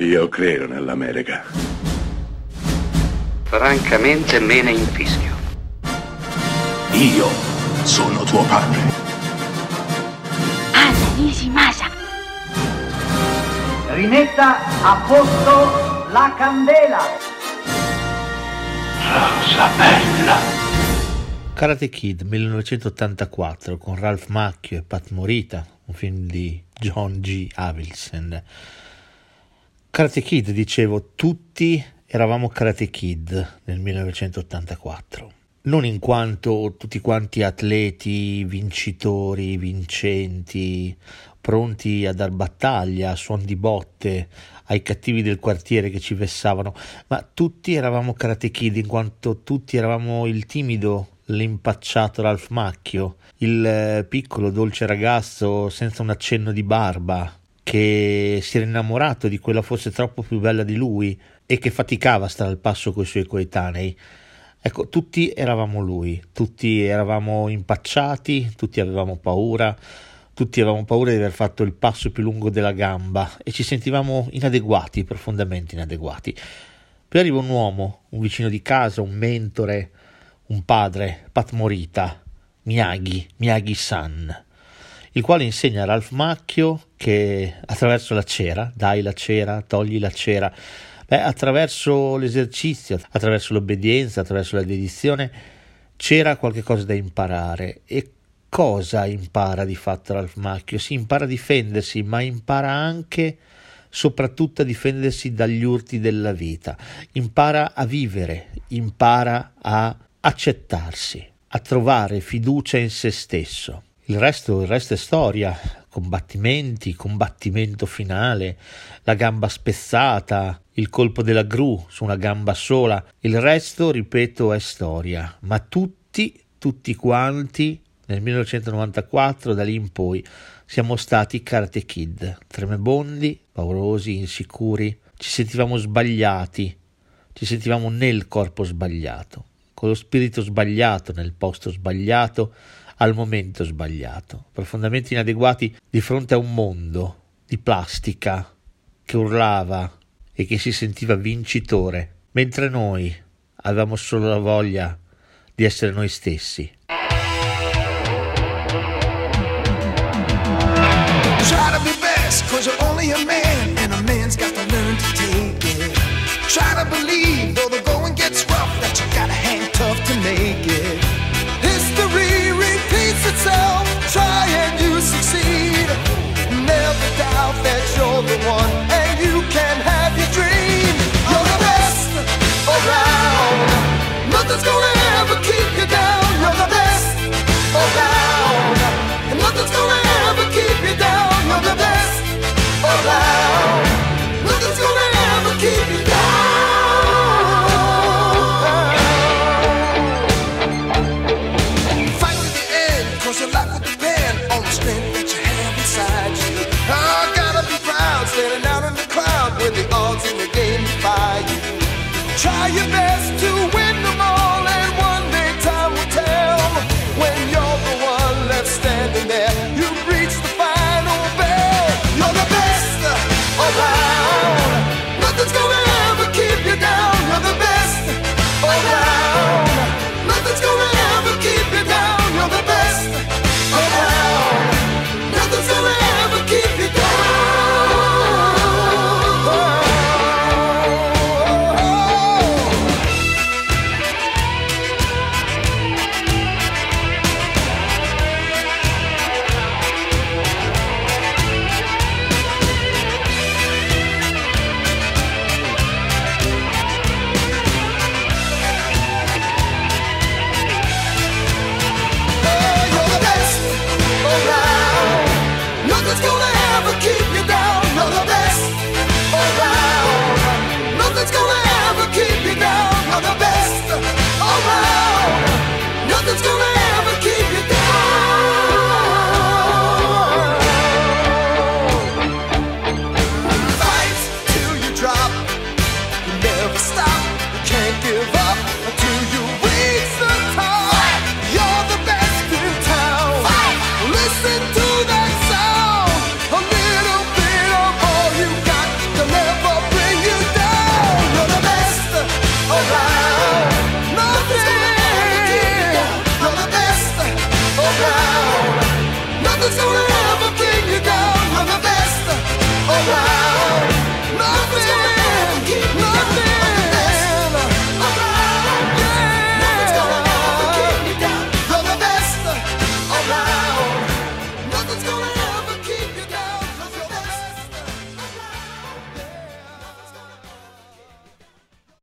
Io credo nell'America. Francamente me ne infischio. Io sono tuo padre. Anna Nishimasa. Rimetta a posto la candela. Rosa bella. Karate Kid 1984 con Ralph Macchio e Pat Morita, un film di John G. Avildsen. Karate Kid, dicevo, tutti eravamo Karate Kid nel 1984. Non in quanto tutti quanti atleti, vincitori, vincenti, pronti a dar battaglia, a suon di botte ai cattivi del quartiere che ci vessavano, ma tutti eravamo Karate Kid in quanto tutti eravamo il timido, l'impacciato Ralph Macchio, il eh, piccolo dolce ragazzo senza un accenno di barba, che si era innamorato di quella fosse troppo più bella di lui e che faticava a stare al passo coi suoi coetanei. Ecco, tutti eravamo lui, tutti eravamo impacciati, tutti avevamo paura, tutti avevamo paura di aver fatto il passo più lungo della gamba e ci sentivamo inadeguati, profondamente inadeguati. Poi arriva un uomo, un vicino di casa, un mentore, un padre, Pat Morita, Miyagi, Miyagi-san, il quale insegna a Ralph Macchio che attraverso la cera, dai la cera, togli la cera, beh, attraverso l'esercizio, attraverso l'obbedienza, attraverso la dedizione, c'era qualche cosa da imparare. E cosa impara di fatto Ralph Macchio? Si impara a difendersi, ma impara anche soprattutto a difendersi dagli urti della vita, impara a vivere, impara a accettarsi, a trovare fiducia in se stesso. Il resto, il resto è storia, combattimenti, combattimento finale, la gamba spezzata, il colpo della gru su una gamba sola. Il resto, ripeto, è storia. Ma tutti, tutti quanti, nel 1994, da lì in poi, siamo stati Karate Kid, tremebondi, paurosi, insicuri, ci sentivamo sbagliati, ci sentivamo nel corpo sbagliato, con lo spirito sbagliato, nel posto sbagliato, al momento sbagliato, profondamente inadeguati di fronte a un mondo di plastica che urlava e che si sentiva vincitore, mentre noi avevamo solo la voglia di essere noi stessi. Try to believe